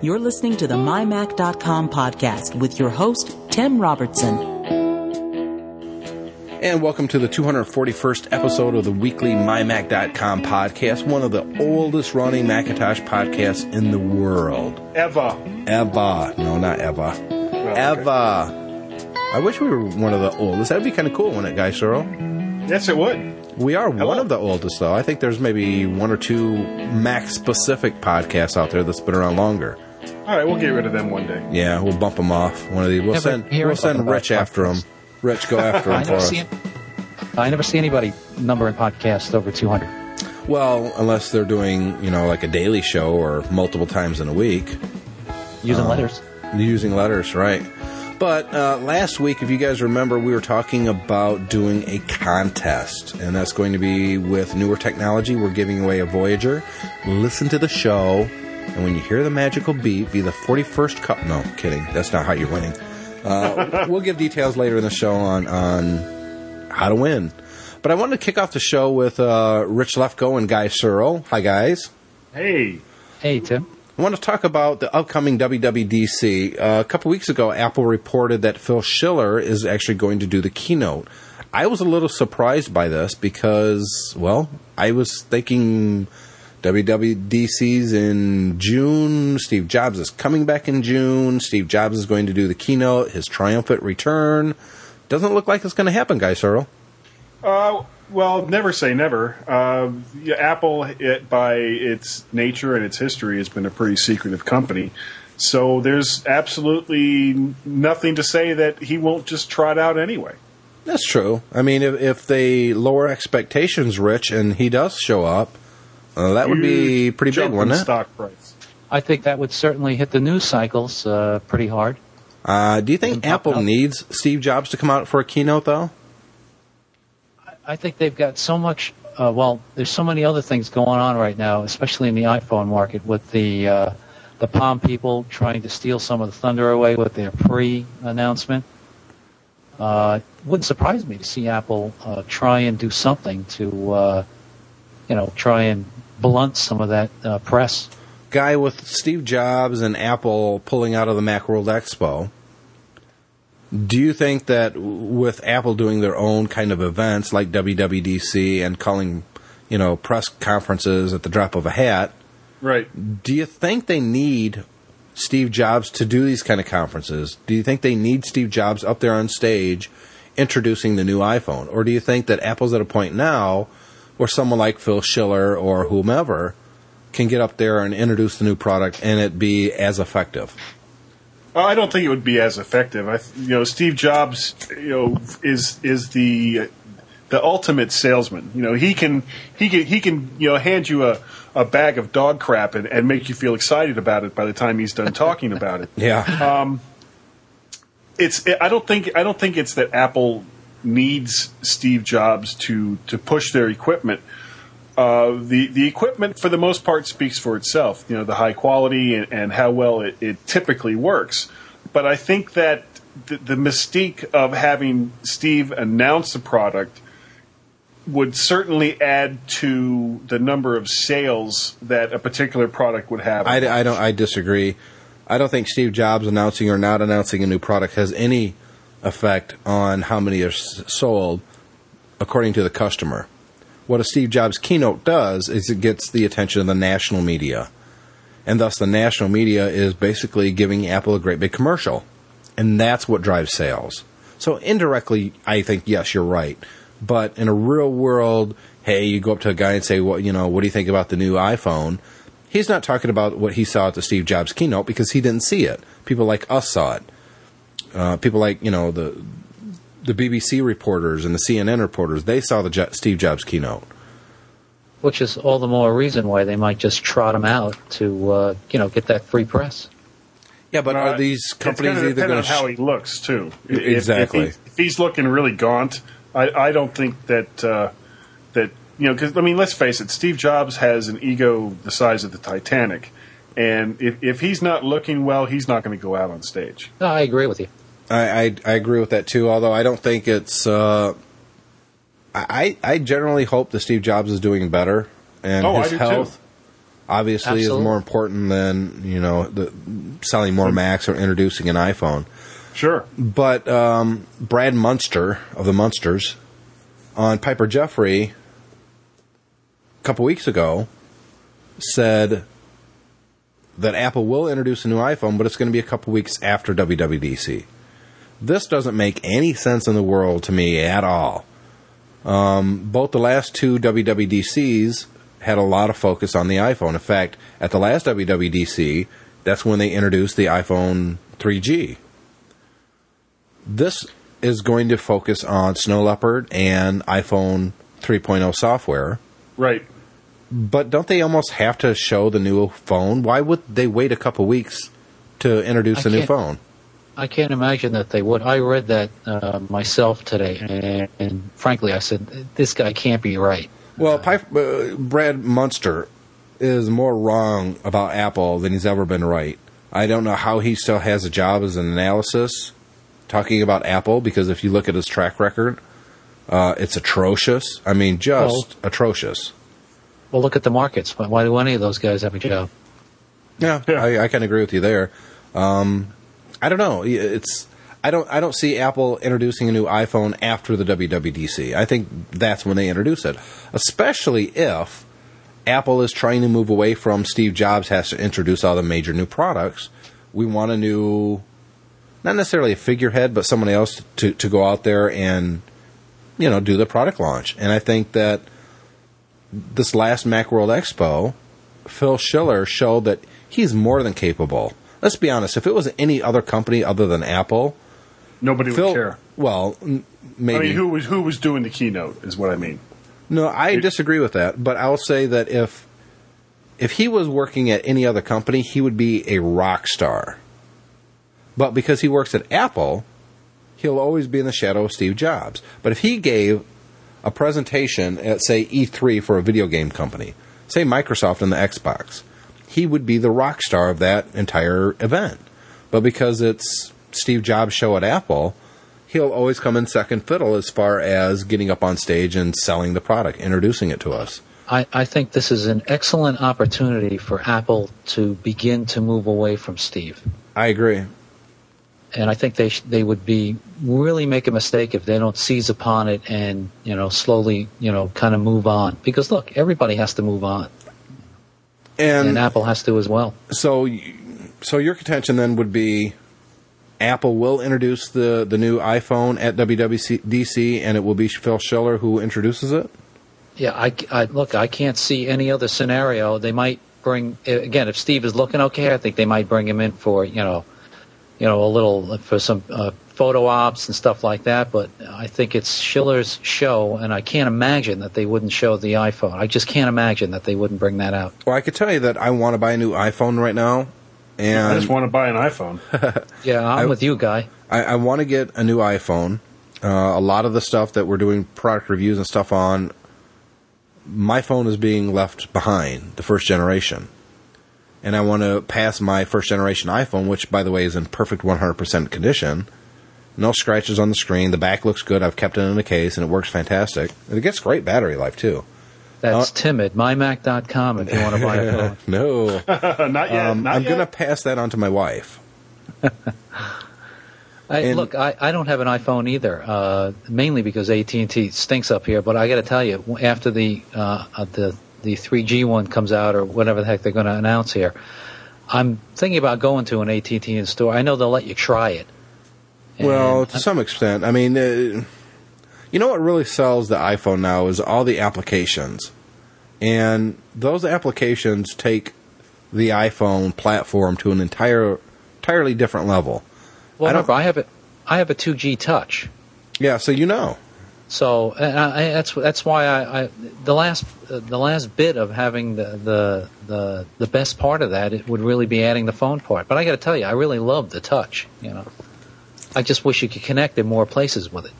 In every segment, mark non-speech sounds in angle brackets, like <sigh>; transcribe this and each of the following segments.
You're listening to the MyMac.com podcast with your host, Tim Robertson. And welcome to the 241st episode of the weekly MyMac.com podcast, one of the oldest running Macintosh podcasts in the world. Ever. Ever. No, not Eva. Oh, okay. Eva. I wish we were one of the oldest. That'd be kind of cool, wouldn't it, Guy Serle? Yes, it would. We are Hello. one of the oldest, though. I think there's maybe one or two Mac specific podcasts out there that's been around longer. All right, we'll get rid of them one day. Yeah, we'll bump them off. One of these. We'll Never send. We'll send Rich after them. Rich, go <laughs> after I him for us. see I never see anybody numbering podcasts over 200. Well, unless they're doing, you know, like a daily show or multiple times in a week, Using Uh, letters. using letters, right? But uh, last week, if you guys remember, we were talking about doing a contest, and that's going to be with newer technology. We're giving away a Voyager. Listen to the show, and when you hear the magical beat, be the 41st cup. No, kidding. That's not how you're winning. Uh, <laughs> we'll give details later in the show on on how to win. But I wanted to kick off the show with uh, Rich Lefko and Guy Serle. Hi, guys. Hey, Hey, Tim. I want to talk about the upcoming WWDC. Uh, a couple weeks ago, Apple reported that Phil Schiller is actually going to do the keynote. I was a little surprised by this because, well, I was thinking WWDC's in June. Steve Jobs is coming back in June. Steve Jobs is going to do the keynote, his triumphant return. Doesn't look like it's going to happen, Guy Serle. uh, well, never say never. Uh, yeah, Apple, it, by its nature and its history, has been a pretty secretive company. So there's absolutely nothing to say that he won't just trot out anyway. That's true. I mean, if, if they lower expectations, Rich, and he does show up, uh, that would be Huge pretty big, jump wouldn't it? Stock price. I think that would certainly hit the news cycles uh, pretty hard. Uh, do you think Apple out. needs Steve Jobs to come out for a keynote, though? I think they've got so much. Uh, well, there's so many other things going on right now, especially in the iPhone market, with the uh, the Palm people trying to steal some of the thunder away with their pre-announcement. Uh, it wouldn't surprise me to see Apple uh, try and do something to, uh, you know, try and blunt some of that uh, press. Guy with Steve Jobs and Apple pulling out of the Macworld Expo. Do you think that with Apple doing their own kind of events like WWDC and calling, you know, press conferences at the drop of a hat, Right. do you think they need Steve Jobs to do these kind of conferences? Do you think they need Steve Jobs up there on stage introducing the new iPhone? Or do you think that Apple's at a point now where someone like Phil Schiller or whomever can get up there and introduce the new product and it be as effective? Uh, I don't think it would be as effective. I, you know, Steve Jobs, you know, is is the the ultimate salesman. You know, he can he can he can you know hand you a, a bag of dog crap and, and make you feel excited about it by the time he's done talking about it. <laughs> Yeah. It's I don't think I don't think it's that Apple needs Steve Jobs to to push their equipment. Uh, the the equipment for the most part speaks for itself. You know the high quality and, and how well it, it typically works. But I think that the, the mystique of having Steve announce the product would certainly add to the number of sales that a particular product would have. I, I don't. I disagree. I don't think Steve Jobs announcing or not announcing a new product has any effect on how many are sold, according to the customer. What a Steve Jobs keynote does is it gets the attention of the national media, and thus the national media is basically giving Apple a great big commercial, and that's what drives sales. So indirectly, I think yes, you're right. But in a real world, hey, you go up to a guy and say, "What you know? What do you think about the new iPhone?" He's not talking about what he saw at the Steve Jobs keynote because he didn't see it. People like us saw it. Uh, people like you know the the BBC reporters and the CNN reporters they saw the Jo- Steve Jobs keynote. which is all the more reason why they might just trot him out to uh, you know get that free press. Yeah, but Uh, are these companies it's either going on to how he looks too? If- if Exactly. he- If, he's looking really gaunt, I, I don't think that uh, that you know because I mean let's face it, Steve Jobs has an ego the size of the Titanic, and if, if he's not looking well, he's not going to go out on stage. No, I agree with you. I, I I agree with that too. Although I don't think it's. Uh, I I generally hope that Steve Jobs is doing better and Oh, I his do too. health obviously Absolutely. is more important than you know the selling more Macs or introducing an iPhone. Sure. But um, Brad Munster of the Munsters on Piper Jaffray a couple weeks ago said that Apple will introduce a new iPhone, but it's going to be a couple weeks after WWDC. This doesn't make any sense in the world to me at all. Um, both the last two WWDCs had a lot of focus on the iPhone. In fact, at the last WWDC, that's when they introduced the iPhone 3G. This is going to focus on Snow Leopard and iPhone 3.0 software. Right. But don't they almost have to show the new phone? Why would they wait a couple weeks to introduce I a new phone? I can't imagine that they would. I read that uh, myself today, and, and frankly, I said this guy can't be right. Well, Pipe, uh, Brad Munster is more wrong about Apple than he's ever been right. I don't know how he still has a job as an analysis talking about Apple because if you look at his track record, uh, it's atrocious. I mean, just atrocious. Well, look at the markets. Why, why do any of those guys have a job? Yeah, Yeah. I, I can agree with you there. Um, I don't know. It's I don't I don't see Apple introducing a new iPhone after the WWDC. I think that's when they introduce it, especially if Apple is trying to move away from Steve Jobs has to introduce all the major new products. We want a new, not necessarily a figurehead, but someone else to to go out there and you know do the product launch. And I think that this last Macworld Expo, Phil Schiller showed that he's more than capable. Let's be honest. If it was any other company other than Apple, Nobody Phil, would care. well, maybe I mean, who was who was doing the keynote is what I mean. No, I It- disagree with that. But I'll say that if if he was working at any other company, he would be a rock star. But because he works at Apple, he'll always be in the shadow of Steve Jobs. But if he gave a presentation at say E3 for a video game company, say Microsoft and the Xbox, he would be the rock star of that entire event. But because it's Steve Jobs' show at Apple, he'll always come in second fiddle as far as getting up on stage and selling the product, introducing it to us. I, I think this is an excellent opportunity for Apple to begin to move away from Steve. I agree. and I think they sh- they would be really make a mistake if they don't seize upon it and you know slowly you know kind of move on because look everybody has to move on And, and Apple has to as well. so, so your contention then would be Apple will introduce the, the new iPhone at WWDC, and it will be Phil Schiller who introduces it. Yeah, I, I look I can't see any other scenario. They might bring again if Steve is looking okay. I think they might bring him in for you know you know a little for some uh, photo ops and stuff like that. But I think it's Schiller's show, and I can't imagine that they wouldn't show the iPhone. I just can't imagine that they wouldn't bring that out. Well, I could tell you that I want to buy a new iPhone right now, and I just want to buy an iPhone. <laughs> Yeah, I'm I- with you, guy. I, I want to get a new iPhone. Uh, a lot of the stuff that we're doing product reviews and stuff on, my phone is being left behind, the first generation. And I want to pass my first generation iPhone, which, by the way, is in perfect 100% condition. No scratches on the screen. The back looks good. I've kept it in a case, and it works fantastic. And it gets great battery life, too. That's Uh, timid. MyMac.com if you want to buy a phone. <laughs> No. <laughs> not yet. Um, not I'm going to pass that on to my wife. <laughs> I, And- look, I, I don't have an iPhone either, uh, mainly because AT and T stinks up here. But I got to tell you, after the uh, the the 3G one comes out or whatever the heck they're going to announce here, I'm thinking about going to an AT and T store. I know they'll let you try it. Well, to some extent. I mean, uh, you know what really sells the iPhone now is all the applications. And those applications take the iPhone platform to an entire entirely different level. well, I don't- remember, I have a I have a 2G touch. Yeah, so you know. So I- that's that's why I, I the last uh, the last bit of having the, the the the best part of that it would really be adding the phone part. But I got to tell you, I really love the touch. You know, I just wish you could connect in more places with it.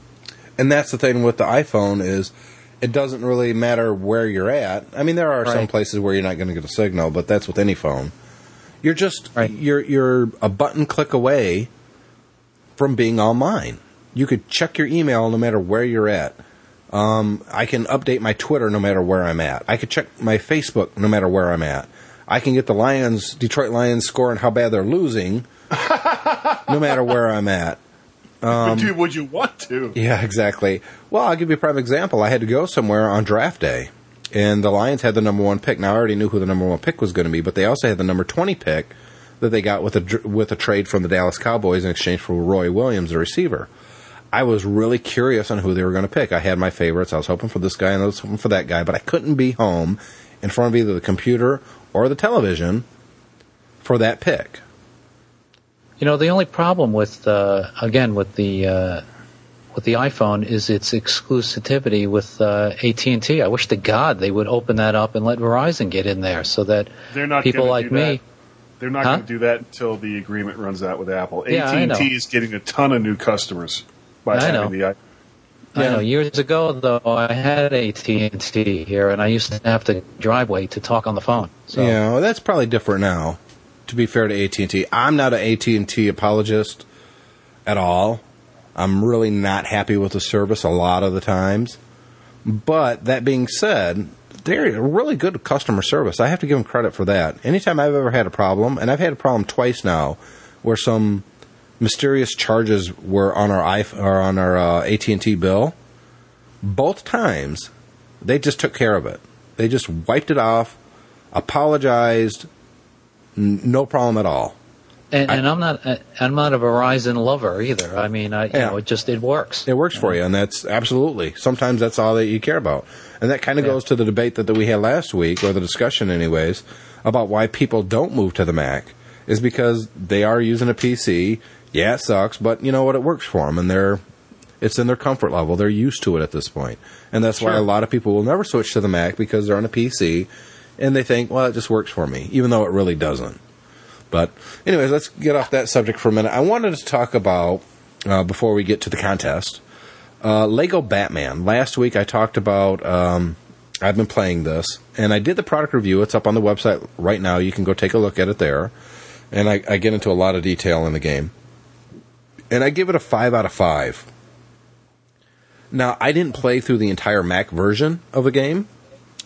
And that's the thing with the iPhone is it doesn't really matter where you're at. I mean, there are some places where you're not going to get a signal, but that's with any phone. You're just Right. you're you're a button click away from being online. You could check your email no matter where you're at. Um, I can update my Twitter no matter where I'm at. I could check my Facebook no matter where I'm at. I can get the Lions, Detroit Lions score and how bad they're losing, no matter where I'm at. Dude, would you want to? Yeah, exactly. Well, I'll give you a prime example. I had to go somewhere on draft day, and the Lions had the number one pick. Now I already knew who the number one pick was going to be, but they also had the number twenty pick that they got with a with a trade from the Dallas Cowboys in exchange for Roy Williams, the receiver. I was really curious on who they were going to pick. I had my favorites. I was hoping for this guy and I was hoping for that guy, but I couldn't be home in front of either the computer or the television for that pick. You know, the only problem with uh, again with the uh, with the iPhone is its exclusivity with uh, AT and T. I wish to God they would open that up and let Verizon get in there, so that They're not people like me. that. They're not Huh? going to do that until the agreement runs out with Apple. Yeah, I know. AT&T is getting a ton of new customers by I having know. the i- I know. Years ago, though, I had AT and T here, and I used to have to driveway to talk on the phone. So Yeah, well, that's probably different now. To be fair to AT and T, I'm not an AT and T apologist at all. I'm really not happy with the service a lot of the times. But that being said, they're really good customer service. I have to give them credit for that. Anytime I've ever had a problem, and I've had a problem twice now, where some mysterious charges were on our iPhone or on our uh, AT and T bill, both times they just took care of it. They just wiped it off, apologized, n- no problem at all. and, and I'm not uh, I'm not a Verizon lover either. I mean, I you Yeah. know, it just it works. It works for you, and that's absolutely. Sometimes that's all that you care about, and that kind of Yeah. goes to the debate that, that we had last week, or the discussion, anyways, about why people don't move to the Mac is because they are using a PC. Yeah, it sucks, but you know what? It works for them, and they're it's in their comfort level. They're used to it at this point, and that's why a lot of people will never switch to the Mac because they're on a PC, and they think, well, it just works for me, even though it really doesn't. But anyways, let's get off that subject for a minute. I wanted to talk about uh, before we get to the contest. Uh, Lego Batman. Last week I talked about. Um, I've been playing this, and I did the product review. It's up on the website right now. You can go take a look at it there, and I, I get into a lot of detail in the game. And I give it a five out of five. Now I didn't play through the entire Mac version of the game,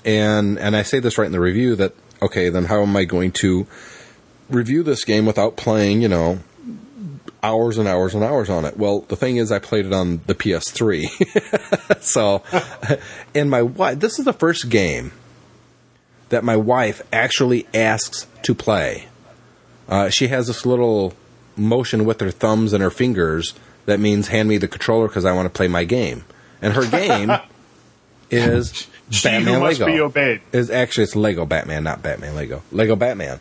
and and I say this right in the review that okay, then how am I going to review this game without playing, you know, hours and hours and hours on it. Well, the thing is, I played it on the PS3. <laughs> so, <laughs> and my wife, this is the first game that my wife actually asks to play. Uh, she has this little motion with her thumbs and her fingers that means hand me the controller because I want to play my game. And her game <laughs> is She Batman must Lego be obeyed. is actually it's Lego Batman, not Batman Lego. Lego Batman.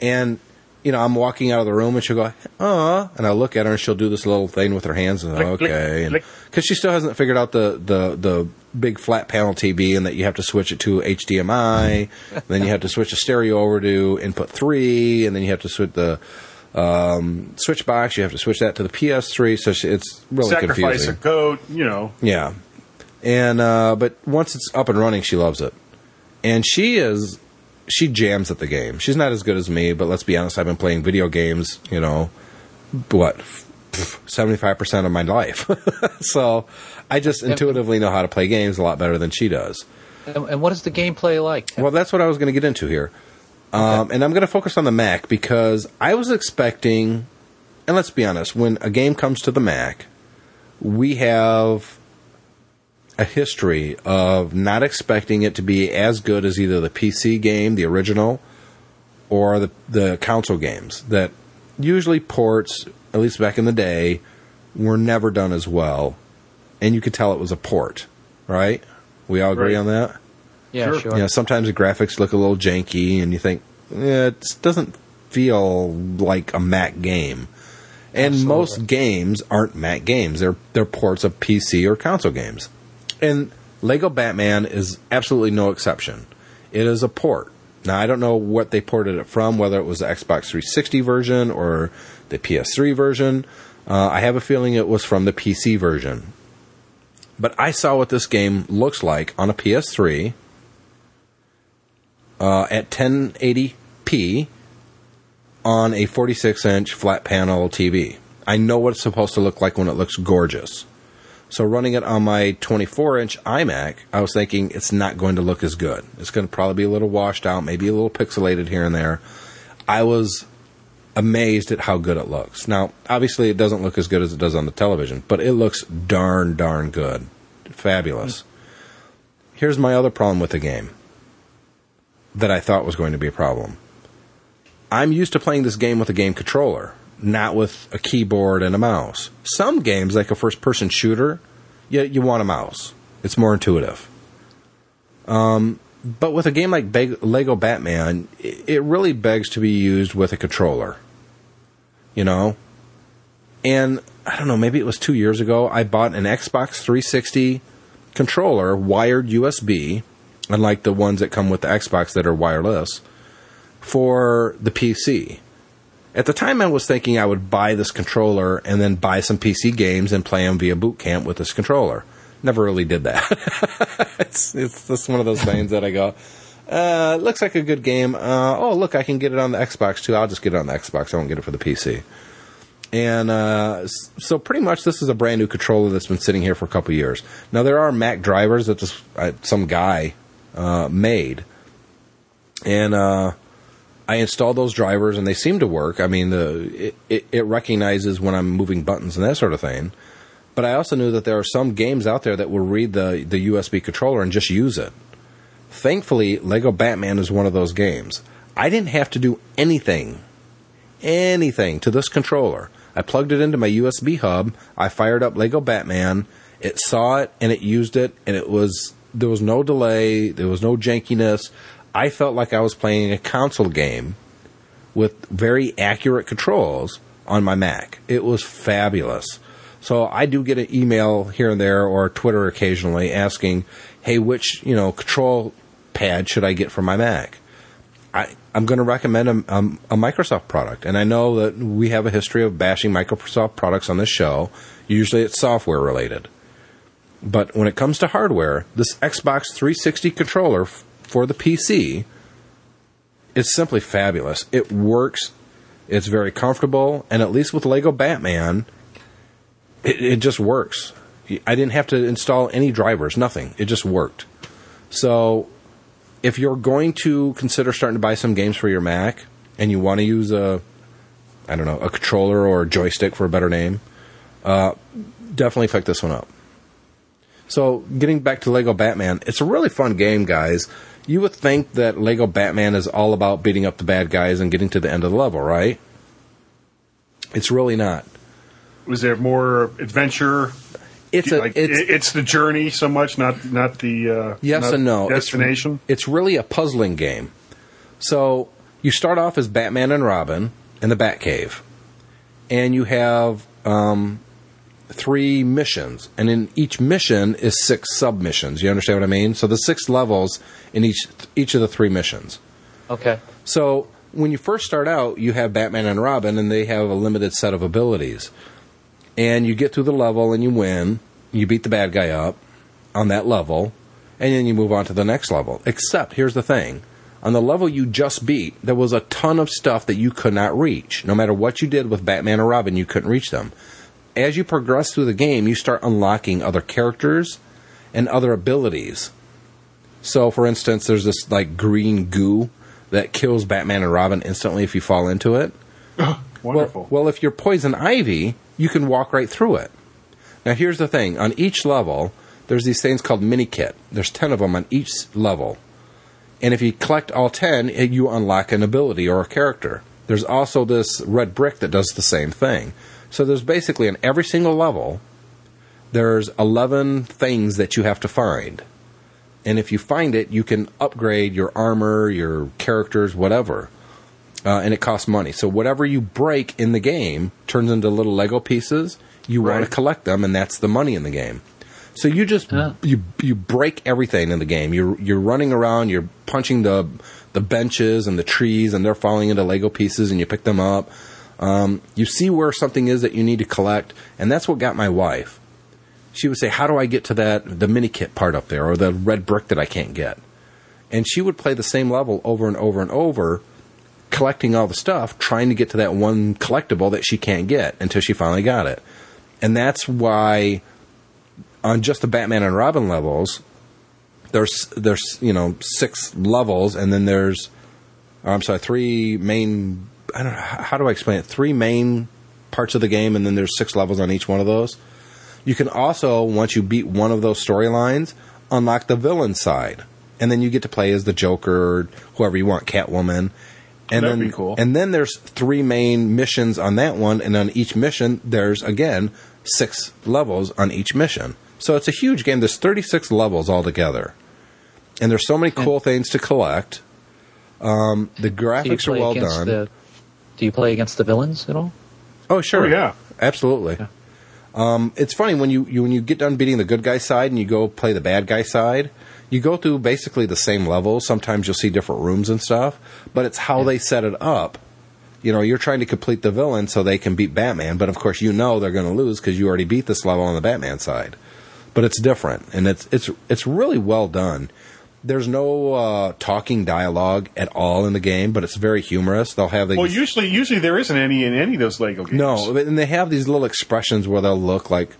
And you know, I'm walking out of the room and she'll go, "Oh," and I look at her and she'll do this little thing with her hands and click, okay, because she still hasn't figured out the the the big flat panel TV and that you have to switch it to HDMI, <laughs> then you have to switch the stereo over to input three, and then you have to switch the um, switch box. You have to switch that to the PS3, so it's really Sacrifice confusing. Sacrifice a goat, you know. Yeah. And uh but once it's up and running, she loves it. And she is she jams at the game. She's not as good as me, but let's be honest, I've been playing video games, you know, what 75% of my life. <laughs> so I just intuitively know how to play games a lot better than she does. And, and what is the gameplay like? Well, that's what I was going to get into here. Um, and I'm going to focus on the Mac because I was expecting, and let's be honest, when a game comes to the Mac, we have a history of not expecting it to be as good as either the PC game, the original, or the, the console games that usually ports, at least back in the day, were never done as well. And you could tell it was a port, right? We all agree Right. on that? yeah, sure. sure. You know, sometimes the graphics look a little janky, and you think eh, it doesn't feel like a Mac game. And Absolutely. most games aren't Mac games; they're they're ports of PC or console games. And Lego Batman is absolutely no exception. It is a port. Now I don't know what they ported it from, whether it was the Xbox 360 version or the PS3 version. Uh, I have a feeling it was from the PC version. But I saw what this game looks like on a PS3 uh, at 1080p on a 46 inch flat panel TV. I know what it's supposed to look like when it looks gorgeous. So running it on my 24 inch iMac, I was thinking it's not going to look as good. It's going to probably be a little washed out, maybe a little pixelated here and there. I was amazed at how good it looks. Now, obviously, it doesn't look as good as it does on the television, but it looks darn, darn good. Fabulous. Here's my other problem with the game that I thought was going to be a problem. I'm used to playing this game with a game controller, not with a keyboard and a mouse. Some games, like a first person shooter, you, you want a mouse. It's more intuitive. Um, but with a game like Beg- Lego Batman, it, it really begs to be used with a controller. You know? And I don't know, maybe it was two years ago, I bought an Xbox 360 controller, wired USB, unlike the ones that come with the Xbox that are wireless, for the PC. At the time, I was thinking I would buy this controller and then buy some PC games and play them via boot camp with this controller. Never really did that. <laughs> it's it's just one of those things that I go, uh, looks like a good game. Uh, oh, look, I can get it on the Xbox too. I'll just get it on the Xbox. I won't get it for the PC. And uh, so, pretty much, this is a brand new controller that's been sitting here for a couple years. Now, there are Mac drivers that this, uh, some guy uh, made, and uh, I installed those drivers, and they seem to work. I mean, the it, it, it recognizes when I'm moving buttons and that sort of thing. But I also knew that there are some games out there that will read the the USB controller and just use it. Thankfully, Lego Batman is one of those games. I didn't have to do anything, anything to this controller. I plugged it into my USB hub. I fired up Lego Batman. It saw it and it used it, and it was there was no delay. There was no jankiness. I felt like I was playing a console game with very accurate controls on my Mac. It was fabulous. So I do get an email here and there or Twitter occasionally asking, "Hey, which you know control pad should I get for my Mac?" I, I'm going to recommend a, a Microsoft product, and I know that we have a history of bashing Microsoft products on this show. Usually, it's software related, but when it comes to hardware, this Xbox 360 controller for the PC is simply fabulous. It works. It's very comfortable, and at least with Lego Batman, it, it just works. I didn't have to install any drivers, nothing. It just worked. So, if you're going to consider starting to buy some games for your Mac and you want to use a, I don't know, a controller or a joystick for a better name, uh, definitely pick this one up. So, getting back to Lego Batman, it's a really fun game, guys. You would think that Lego Batman is all about beating up the bad guys and getting to the end of the level, right? It's really not. Was there more adventure? It's a like, it's it's the journey so much, not not the uh, Yes not and no. It's- destination. It's, really a puzzling game. So you start off as Batman and Robin in the Batcave, and you have um, three missions, and in each mission is six submissions. You understand what I mean? So the six levels in each each of the three missions. Okay. So when you first start out, you have Batman and Robin, and they have a limited set of abilities. And you get through the level and you win. You beat the bad guy up on that level, and then you move on to the next level. Except, here's the thing on the level you just beat, there was a ton of stuff that you could not reach. No matter what you did with Batman or Robin, you couldn't reach them. As you progress through the game, you start unlocking other characters and other abilities. So, for instance, there's this like green goo that kills Batman and Robin instantly if you fall into it. Ah, wonderful. Well, well, if you're poison ivy, you can walk right through it. Now, here's the thing: on each level, there's these things called mini kit. There's ten of them on each level, and if you collect all ten, you unlock an ability or a character. There's also this red brick that does the same thing. So there's basically in every single level, there's 11 things that you have to find. And if you find it, you can upgrade your armor, your characters, whatever. Uh, and it costs money. So whatever you break in the game turns into little Lego pieces. You want to collect them, and that's the money in the game. So you just Huh. you you break everything in the game. You're you're running around. You're punching the the benches and the trees, and they're falling into Lego pieces, and you pick them up. Um, you see where something is that you need to collect, and that's what got my wife. She would say, "How do I get to that the mini kit part up there, or the red brick that I can't get?" And she would play the same level over and over and over, collecting all the stuff, trying to get to that one collectible that she can't get until she finally got it. And that's why on just the Batman and Robin levels, there's there's you know six levels, and then there's I'm sorry, three main. I don't know how do I explain it. Three main parts of the game, and then there's six levels on each one of those. You can also, once you beat one of those storylines, unlock the villain side, and then you get to play as the Joker or whoever you want, Catwoman. And That'd then, be cool. and then there's three main missions on that one, and on each mission there's again six levels on each mission. So it's a huge game. There's 36 levels altogether, and there's so many cool things to collect. Um, the Do you graphics are well done. the- do you play against the villains at all? Oh sure, Oh, yeah. absolutely. Um, it's funny when you, you when you get done beating the good guy side and you go play the bad guy side. You go through basically the same levels. Sometimes you'll see different rooms and stuff, but it's how they set it up. You know, you're trying to complete the villain so they can beat Batman, but of course you know they're going to lose because you already beat this level on the Batman side. But it's different, and it's it's it's really well done. There's no uh, talking dialogue at all in the game, but it's very humorous. They'll have these Well, usually, usually there isn't any in any of those Lego games. no, and they have these little expressions where they'll look like,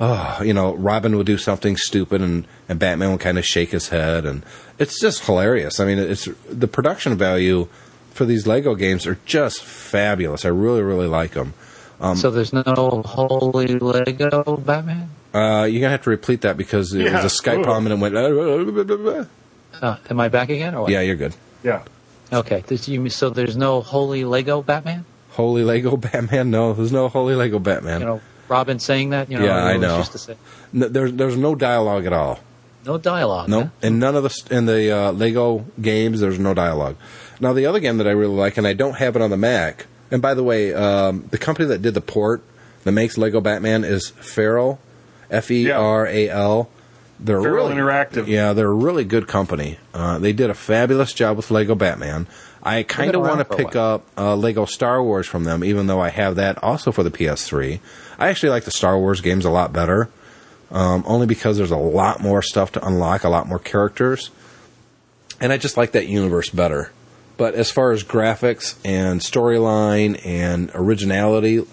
oh, you know, Robin will do something stupid, and and Batman will kind of shake his head, and it's just hilarious. I mean, it's the production value for these Lego games are just fabulous. I really, really like them. Um, so there's no holy Lego Batman. Uh, you're gonna have to repeat that because it Yeah. was a Skype Ugh. problem and it went. "Uh, blah, <laughs> blah, blah, blah." Uh, am I back again or what? Yeah, you're good. Yeah. Okay. Does you, so there's no holy Lego Batman. Holy Lego <laughs> Batman? No, there's no Holy Lego Batman. You know, Robin saying that. You know, Yeah, I know. Used to say, No, there's there's no dialogue at all. no dialogue. No, huh? in none of the in the uh, Lego games, there's no dialogue. Now, the other game that I really like, and I don't have it on the Mac. And by the way, um, the company that did the port that makes Lego Batman is Feral, F E R A L. They're Feral really Interactive. Yeah, they're a really good company. Uh, they did a fabulous job with Lego Batman. I kind of want to pick up uh, Lego Star Wars from them, even though I have that also for the PS3. I actually like the Star Wars games a lot better um, only because there's a lot more stuff to unlock, a lot more characters, and I just like that universe better. But as far as graphics and storyline and originality,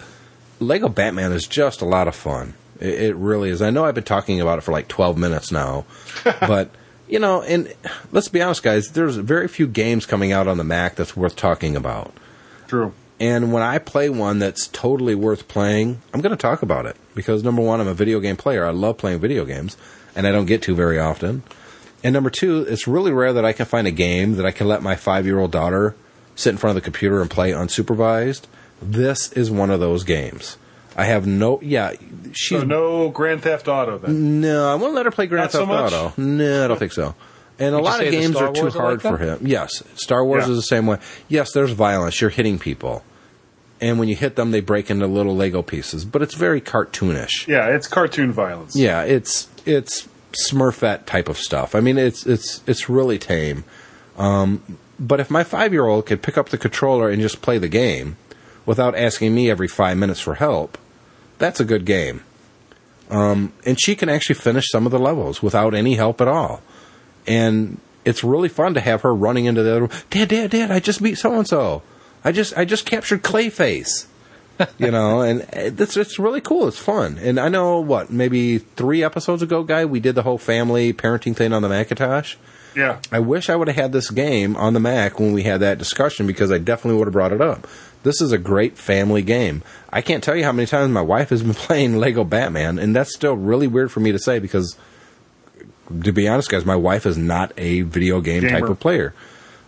Lego Batman is just a lot of fun. It, it really is. I know I've been talking about it for like 12 minutes now, <laughs> but you know, and let's be honest, guys. There's very few games coming out on the Mac that's worth talking about. True. And when I play one that's totally worth playing, I'm going to talk about it because number one, I'm a video game player. I love playing video games, and I don't get to very often. And number two, it's really rare that I can find a game that I can let my five year old daughter sit in front of the computer and play unsupervised. This is one of those games. I have no, yeah, she's So no Grand Theft Auto then. no, I won't let her play Grand Not Theft much? Auto. No, I don't think so. And a Would you lot of games are too Wars are hard like for him. Yes, Star Wars Yeah. is the same way. Yes, there's violence. You're hitting people, and when you hit them, they break into little Lego pieces. But it's very cartoonish. Yeah, it's cartoon violence. Yeah, it's it's Smurfette type of stuff. I mean, it's it's it's really tame. Um, but if my five year old could pick up the controller and just play the game without asking me every five minutes for help, that's a good game. Um, and she can actually finish some of the levels without any help at all. And it's really fun to have her running into the other room. Dad, Dad, Dad, I just beat so and so. I just I just captured Clayface <laughs> you know, and it's it's really cool. It's fun, and I know what maybe three episodes ago, guy, we did the whole family parenting thing on the Macintosh. Yeah. I wish I would have had this game on the Mac when we had that discussion because I definitely would have brought it up. This is a great family game. I can't tell you how many times my wife has been <laughs> playing Lego Batman, and that's still really weird for me to say because, to be honest, guys, my wife is not a video game type of player.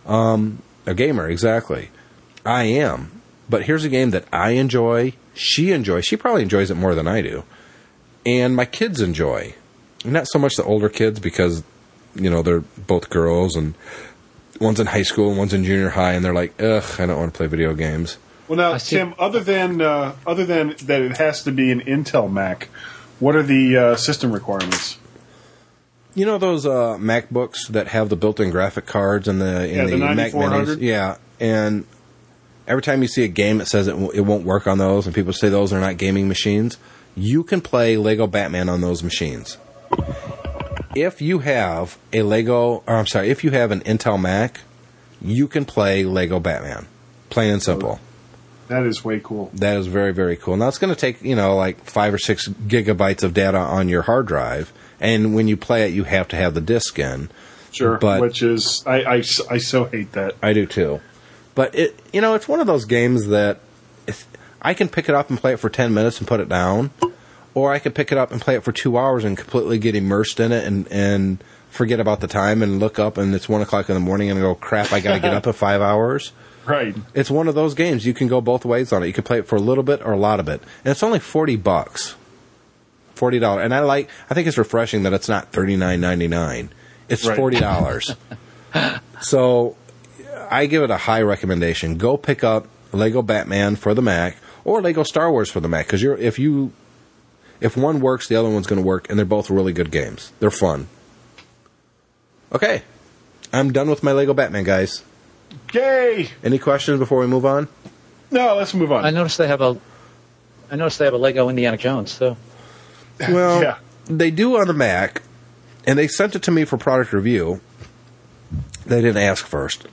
Um, a gamer, exactly. I am. But here's a game that I enjoy. She enjoys. She probably enjoys it more than I do. And my kids enjoy. Not so much the older kids because, you know, they're both girls and one's in high school and one's in junior high and they're like, ugh, I don't want to play video games. Well, now Tim, other than uh, other than that, it has to be an Intel Mac. What are the uh, system requirements? You know those uh, MacBooks that have the built-in graphic cards and the in Yeah, the Mac 9400? Minis? Yeah, and every time you see a game that says it, w- it won't work on those, and people say those are not gaming machines, you can play Lego Batman on those machines. If you have a Lego, or I'm sorry, if you have an Intel Mac, you can play Lego Batman, plain and simple. That is way cool. That is very, very cool. Now it's going to take, you know, like five or six gigabytes of data on your hard drive. And when you play it, you have to have the disk in. Sure. But- which is, I, I, I so hate that. I do too. But it, you know, it's one of those games that if I can pick it up and play it for 10 minutes and put it down, or I could pick it up and play it for two hours and completely get immersed in it and, and forget about the time and look up and it's one o'clock in the morning and go, crap, I got to get up in five hours. <laughs> Right. It's one of those games. You can go both ways on it. You can play it for a little bit or a lot of it. And it's only 40 bucks. $40. And I like, I think it's refreshing that it's not $39.99. It's Right. $40. <laughs> so I give it a high recommendation. Go pick up Lego Batman for the Mac or Lego Star Wars for the Mac because you're if you if one works, the other one's going to work, and they're both really good games. They're fun. Okay, I'm done with my Lego Batman, guys. Yay! Any questions before we move on? No, let's move on. I noticed they have a. I noticed they have a Lego Indiana Jones too. <laughs> Well, Yeah. they do on the Mac, and they sent it to me for product review. They didn't ask first,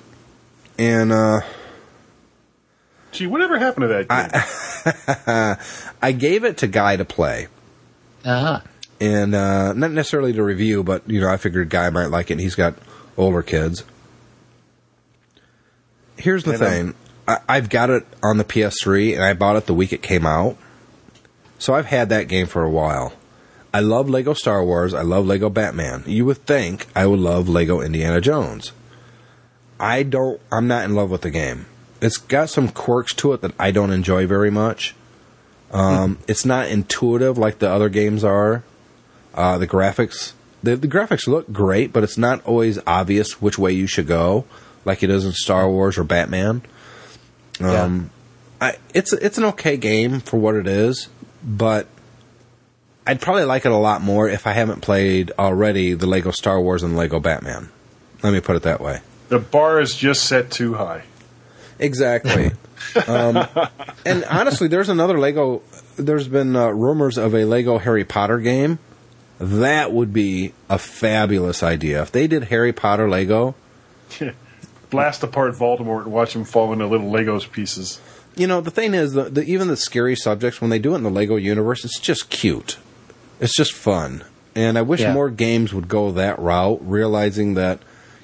and uh, Gee, whatever happened to that game? <laughs> I gave it to Guy to play. Ah, and uh, not necessarily to review, but you know, I figured Guy might like it. and He's got older kids. Here's the And, um, thing: I, I've got it on the PS3, and I bought it the week it came out, so I've had that game for a while. I love Lego Star Wars. I love Lego Batman. You would think I would love Lego Indiana Jones. I don't. I'm not in love with the game. It's got some quirks to it that I don't enjoy very much. Um, it's not intuitive like the other games are. Uh, the graphics, the, the graphics look great, but it's not always obvious which way you should go, like it is in Star Wars or Batman. Um, I, it's it's an okay game for what it is, but I'd probably like it a lot more if I haven't played already the Lego Star Wars and Lego Batman. Let me put it that way. the bar is just set too high. Exactly. <laughs> um, and honestly, there's another Lego. There's been uh, rumors of a Lego Harry Potter game. That would be a fabulous idea if they did Harry Potter Lego. <laughs> Blast apart Voldemort and watch him fall into little Legos pieces. You know, the thing is, the, the, even the scary subjects when they do it in the Lego universe, it's just cute. It's just fun, and I wish Yeah. more games would go that route, realizing that,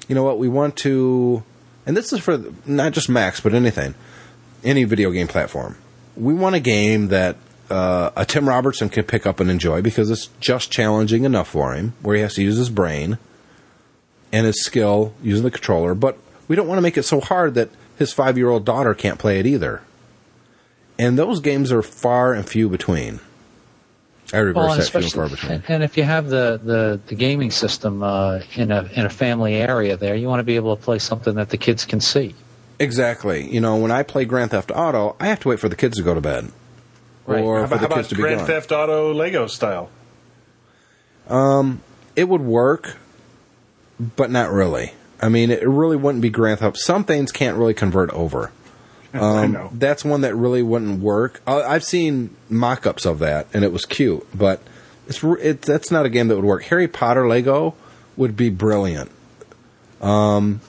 you know what, we want to, and this is for not just Max, but anything, any video game platform. We want a game that uh, a Tim Robertson can pick up and enjoy because it's just challenging enough for him, where he has to use his brain and his skill using the controller, but we don't want to make it so hard that his five year old daughter can't play it either. And those games are far and few between. I reverse well, that few and far between. and, and if you have the, the, the gaming system uh, in a in a family area, there, you want to be able to play something that the kids can see. Exactly. You know, when I play Grand Theft Auto, I have to wait for the kids to go to bed. Right. Or How for about, the how kids about to be Grand gone. Theft Auto Lego style? Um, It would work, but not really. I mean, it really wouldn't be Grand Theft. Some things can't really convert over. I Um, know. That's one that really wouldn't work. I- I've seen mock-ups of that, and it was cute, but it's it, that's not a game that would work. Harry Potter Lego would be brilliant. Um,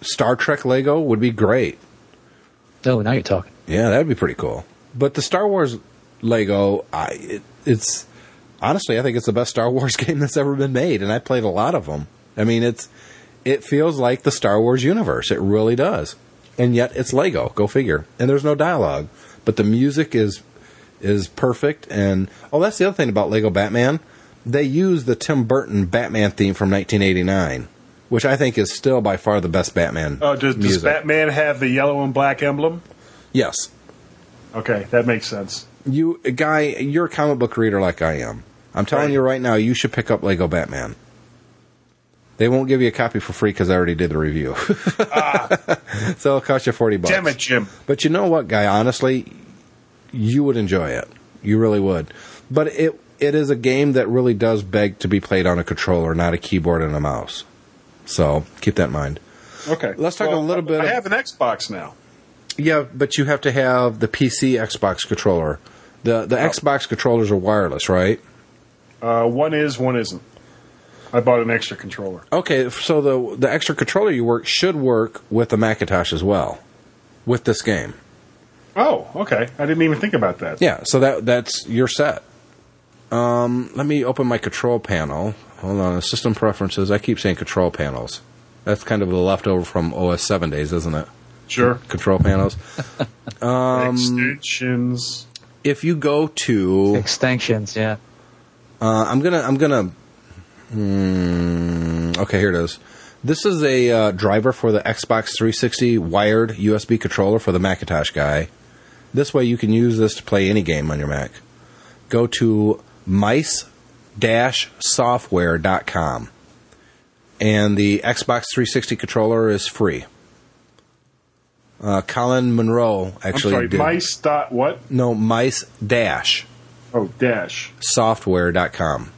Star Trek Lego would be great. Oh, now you're talking. Yeah, that'd be pretty cool. But the Star Wars Lego, I it, it's honestly, I think it's the best Star Wars <laughs> game that's ever been made, and I played a lot of them. I mean, it's it feels like the Star Wars universe. It really does, and yet it's Lego. Go figure. And there's no dialogue, but the music is is perfect. And oh, that's the other thing about Lego Batman. They use the Tim Burton Batman theme from 1989, which I think is still by far the best Batman Oh, does, does. Batman have the yellow and black emblem? yes. Okay, that makes sense. You, guy, you're a comic book reader like I am. I'm telling Right. you right now, you should pick up Lego Batman. They won't give you a copy for free because I already did the review. ah. <laughs> so it'll cost you forty bucks. Damn it, Jim. But you know what, guy? Honestly, you would enjoy it. You really would. But it it is a game that really does beg to be played on a controller, not a keyboard and a mouse. So keep that in mind. Okay. Let's talk a little bit I have an Xbox now. Yeah, but you have to have the PC Xbox controller. The the Xbox controllers are wireless, right? Uh, one is, one isn't. I bought an extra controller. Okay, so the the extra controller you work should work with the Macintosh as well, with this game. Oh, okay. I didn't even think about that. Yeah, so that that's your set. Um, let me open my control panel. Hold on, system preferences. I keep saying control panels. That's kind of the leftover from OS 7 days, isn't it? Sure. Control panels. <laughs> um, Extensions. If you go to extensions, yeah. Uh, I'm gonna. I'm gonna. Hmm, okay, here it is. This is a uh, driver for the Xbox 360 wired USB controller for the Macintosh guy. This way, you can use this to play any game on your Mac. Go to mice-software.com, and the Xbox 360 controller is free. Uh, Colin Munro actually. I'm sorry. did Mice dot what? no mice dash Oh, dash. software.com.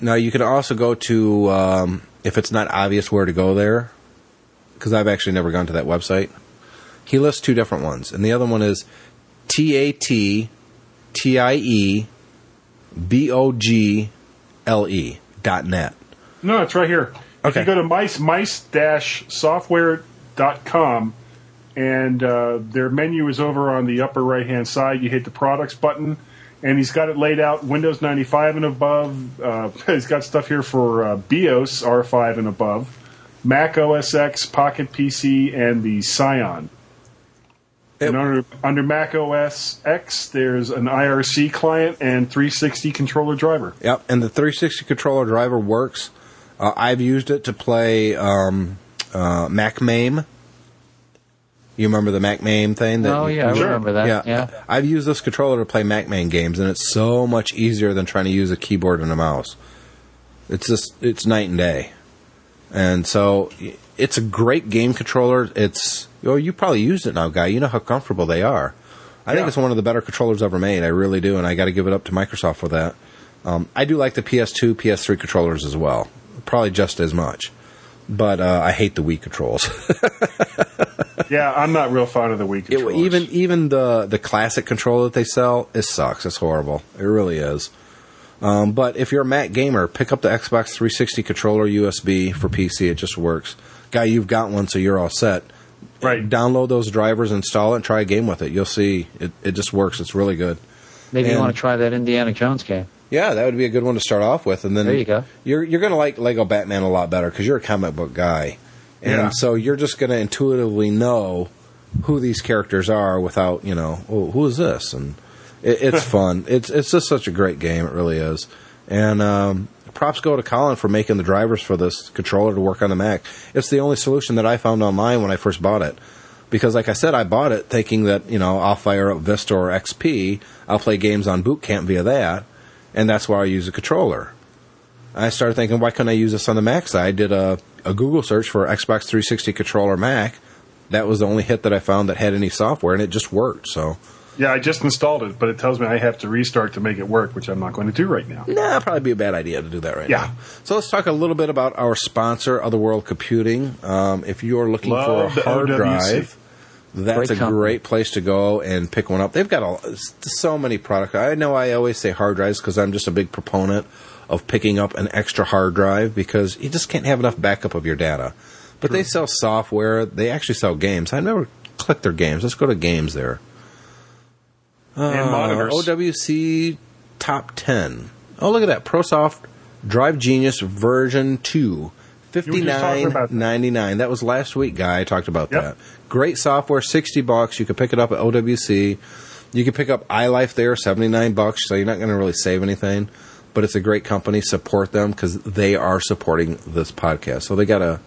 Now you can also go to um, if it's not obvious where to go there, because I've actually never gone to that website. He lists two different ones, and the other one is T A T T I E B O G L E dot net. No, it's right here. If Okay. you go to mice mice dash software.com and uh, their menu is over on the upper right hand side, you hit the products button and he's got it laid out Windows 95 and above. Uh, <laughs> he's got stuff here for uh, BeOS R5 and above, Mac OS X, Pocket PC, and the Psion. It- and under, under Mac OS X, there's an IRC client and 360 controller driver. Yep, and the 360 controller driver works. Uh, I've used it to play um, uh, Mac MAME. You remember the Mac MAME thing? That Oh, yeah, I Sure. remember that. yeah. Yeah. I've used this controller to play Mac MAME games, and it's so much easier than trying to use a keyboard and a mouse. It's just it's night and day, and so it's a great game controller. It's well, you probably used it now, guy. You know how comfortable they are. I think it's one of the better controllers ever made. I really do, and I got to give it up to Microsoft for that. Um, I do like the PS2, PS3 controllers as well, probably just as much. But uh, I hate the Wii controls. <laughs> Yeah, I'm not real fond of the Wii It- even even the the classic controller that they sell, it sucks. It's horrible. It really is. Um, but if you're a Mac gamer, pick up the Xbox 360 controller USB for PC. It just works. Guy, you've got one, so you're all set. Right. Download those drivers, install it, and try a game with it. You'll see it, it just works. It's really good. Maybe you want to try that Indiana Jones game. Yeah, that would be a good one to start off with, and then There you go. You're you're gonna like Lego Batman a lot better because you're a comic book guy, and Yeah. so you're just gonna intuitively know who these characters are without you know oh, who is this, and it, it's <laughs> fun. It's it's just such a great game. It really is, and um, props go to Colin for making the drivers for this controller to work on the Mac. It's the only solution that I found online when I first bought it. Because, like I said, I bought it thinking that you know I'll fire up Vista or XP, I'll play games on Boot Camp via that, and that's why I use a controller. I started thinking, why couldn't I use this on the Mac side? I did a, a Google search for Xbox 360 controller Mac. That was the only hit that I found that had any software, and it just worked. So, Yeah, I just installed it, but it tells me I have to restart to make it work, which I'm not going to do right now. nah, probably be a bad idea to do that right Yeah. now. So let's talk a little bit about our sponsor, Otherworld Computing. Um, if you're looking Love for a hard OWC. drive, that's Great a company. great place to go and pick one up. They've got a, so many products. I know I always say hard drives because I'm just a big proponent of picking up an extra hard drive because you just can't have enough backup of your data. But they sell software. They actually sell games. I never clicked their games. Let's go to games there. And monitors. Uh, OWC top 10. Oh, look at that. ProSoft Drive Genius version 2. just talking about that. 59.99. That was last week, guy. I talked about Yep. that. Great software, 60 bucks. You can pick it up at OWC. You can pick up iLife there, 79 bucks, so you're not going to really save anything. But it's a great company. Support them because they are supporting this podcast. So they got a,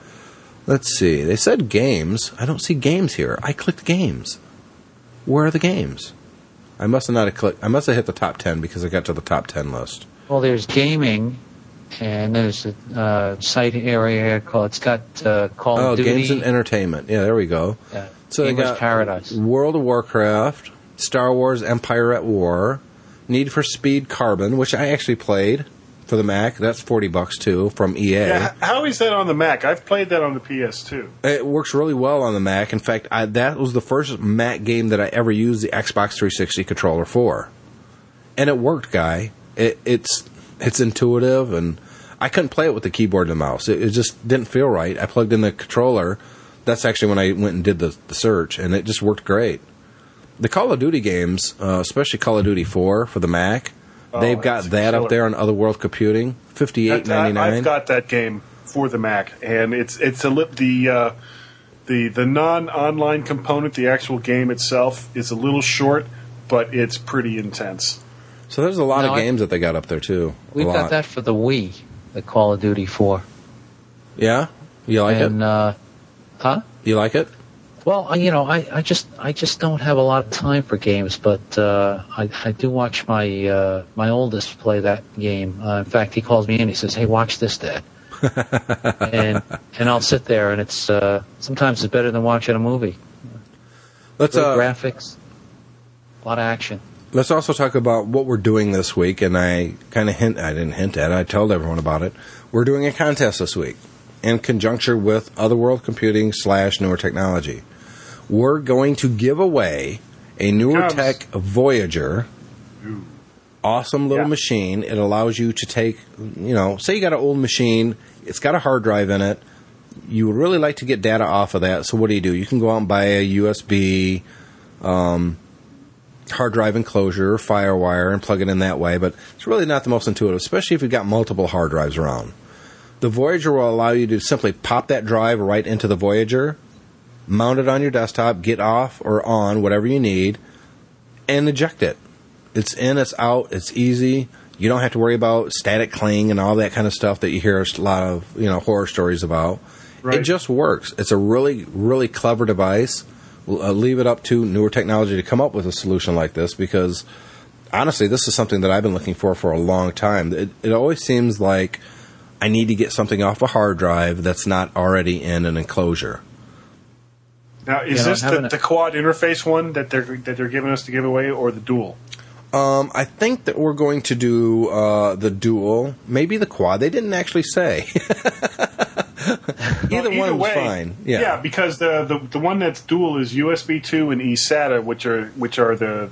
let's see, they said games. I don't see games here. I clicked games. Where are the games? I must have not have clicked. I must have hit the top 10 because I got to the top 10 list. Well, there's gaming, and there's a uh, site area called. It's got uh, Call Oh, of Duty. games and entertainment. Yeah, there we go. yeah, So they got Paradise. World of Warcraft, Star Wars Empire at War, Need for Speed Carbon, which I actually played for the Mac. That's 40 bucks too from EA. Yeah, how is that on the Mac? I've played that on the PS2. It works really well on the Mac. In fact, I, that was the first Mac game that I ever used the Xbox 360 controller for, and it worked, guy. It, it's it's intuitive, and I couldn't play it with the keyboard and the mouse. It, it just didn't feel right. I plugged in the controller. That's actually when I went and did the, the search, and it just worked great. The Call of Duty games, uh, especially Call of Duty 4 for the Mac, Oh, they've got that killer. up there on Otherworld Computing, fifty eight ninety nine. That- I- ninety nine. I've got that game for the Mac, and it's it's a lip the uh, the the non online component, the actual game itself, is a little short, but it's pretty intense. So there's a lot No, of I- games that they got up there too. We've got that for the Wii, the Call of Duty 4. Yeah, you like and, it? uh, huh? You like it? Well, you know, I, I just I just don't have a lot of time for games, but uh, I, I do watch my uh, my oldest play that game. Uh, in fact, he calls me. And he says, "Hey, watch this, Dad," <laughs> and and I'll sit there, and it's uh, sometimes it's better than watching a movie. Let's Good uh, graphics, a lot of action. let's also talk about what we're doing this week. And I kind of hint, I didn't hint at it. I told everyone about it. We're doing a contest this week in conjunction with Otherworld Computing slash Newer Technology. We're going to give away a Newer Comes. Tech Voyager. Awesome little Yeah. machine. It allows you to take, you know, say you got an old machine, it's got a hard drive in it. You would really like to get data off of that. So what do you do? You can go out and buy a USB um, hard drive enclosure or FireWire and plug it in that way, but it's really not the most intuitive, especially if you've got multiple hard drives around. The Voyager will allow you to simply pop that drive right into the Voyager, mount it on your desktop, get off or on, whatever you need, and eject it. It's in, it's out, it's easy. You don't have to worry about static cling and all that kind of stuff that you hear a lot of, you know, horror stories about. It just works. It's a really, really clever device. We'll uh, leave it up to newer technology to come up with a solution like this because honestly, this is something that I've been looking for for a long time. It, it always seems like I need to get something off a hard drive that's not already in an enclosure. Now, is You know, this the, a- the quad interface one that they're that they're giving us to give away, or the dual? Um, I think that we're going to do uh, the dual, maybe the quad. They didn't actually say. <laughs> either, Well, one's way, fine. Yeah. because the, the the one that's dual is USB two and eSATA, which are which are the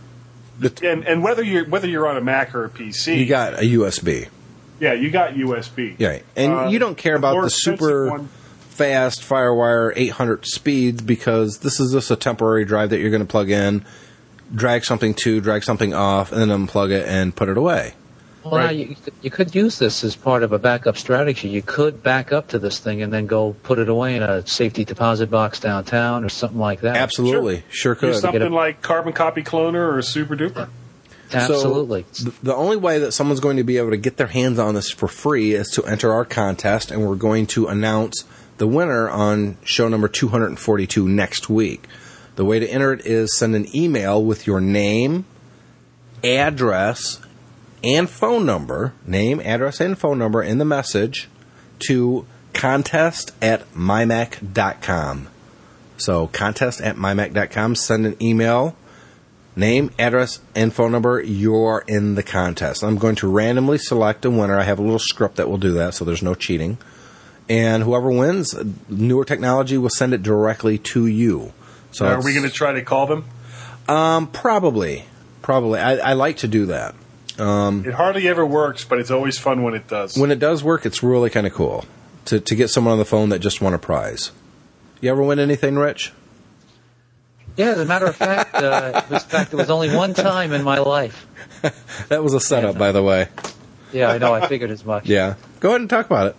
The- and and whether you're whether you're on a Mac or a PC, you got a USB. yeah, you got USB. Yeah, and Uh, you don't care the about the super one- fast FireWire 800 speeds because this is just a temporary drive that you're going to plug in, drag something to, drag something off, and then unplug it and put it away. Well, now Right. you, you could- you could use this as part of a backup strategy. You could back up to this thing and then go put it away in a safety deposit box downtown or something like that. Absolutely, sure, Use could. something a- like Carbon Copy Cloner or Super Duper. Absolutely. So th- the only way that someone's going to be able to get their hands on this for free is to enter our contest, and we're going to announce the winner on show number 242 next week. The way to enter it is send an email with your name, address, and phone number, name, address, and phone number in the message to contest at mymac.com. So contest at mymac.com, send an email name, address, and phone number, you're in the contest. I'm going to randomly select a winner. I have a little script that will do that, so there's no cheating. And whoever wins, newer technology will send it directly to you. So Are we going to try to call them? Um, probably, probably. I, I like to do that. It hardly ever works, but it's always fun when it does. When it does work, it's really kind of cool to to get someone on the phone that just won a prize. You ever win anything, Rich? Yeah, as a matter of fact, uh, in fact, it was only one time in my life. <laughs> That was a setup, by the way. Yeah, I know. I figured as much. Yeah. Go ahead and talk about it.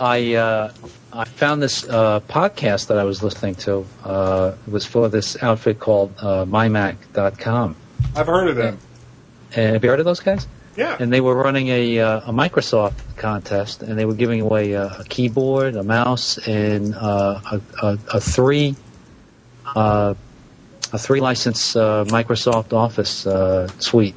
I uh, I found this uh, podcast that I was listening to. Uh, it was for this outfit called uh, MyMac.com. I've heard of them. And have you heard of those guys? Yeah. And they were running a, uh, a Microsoft contest, and they were giving away a, a keyboard, a mouse, and uh, a, a, a three uh, a three license uh, Microsoft Office uh, suite.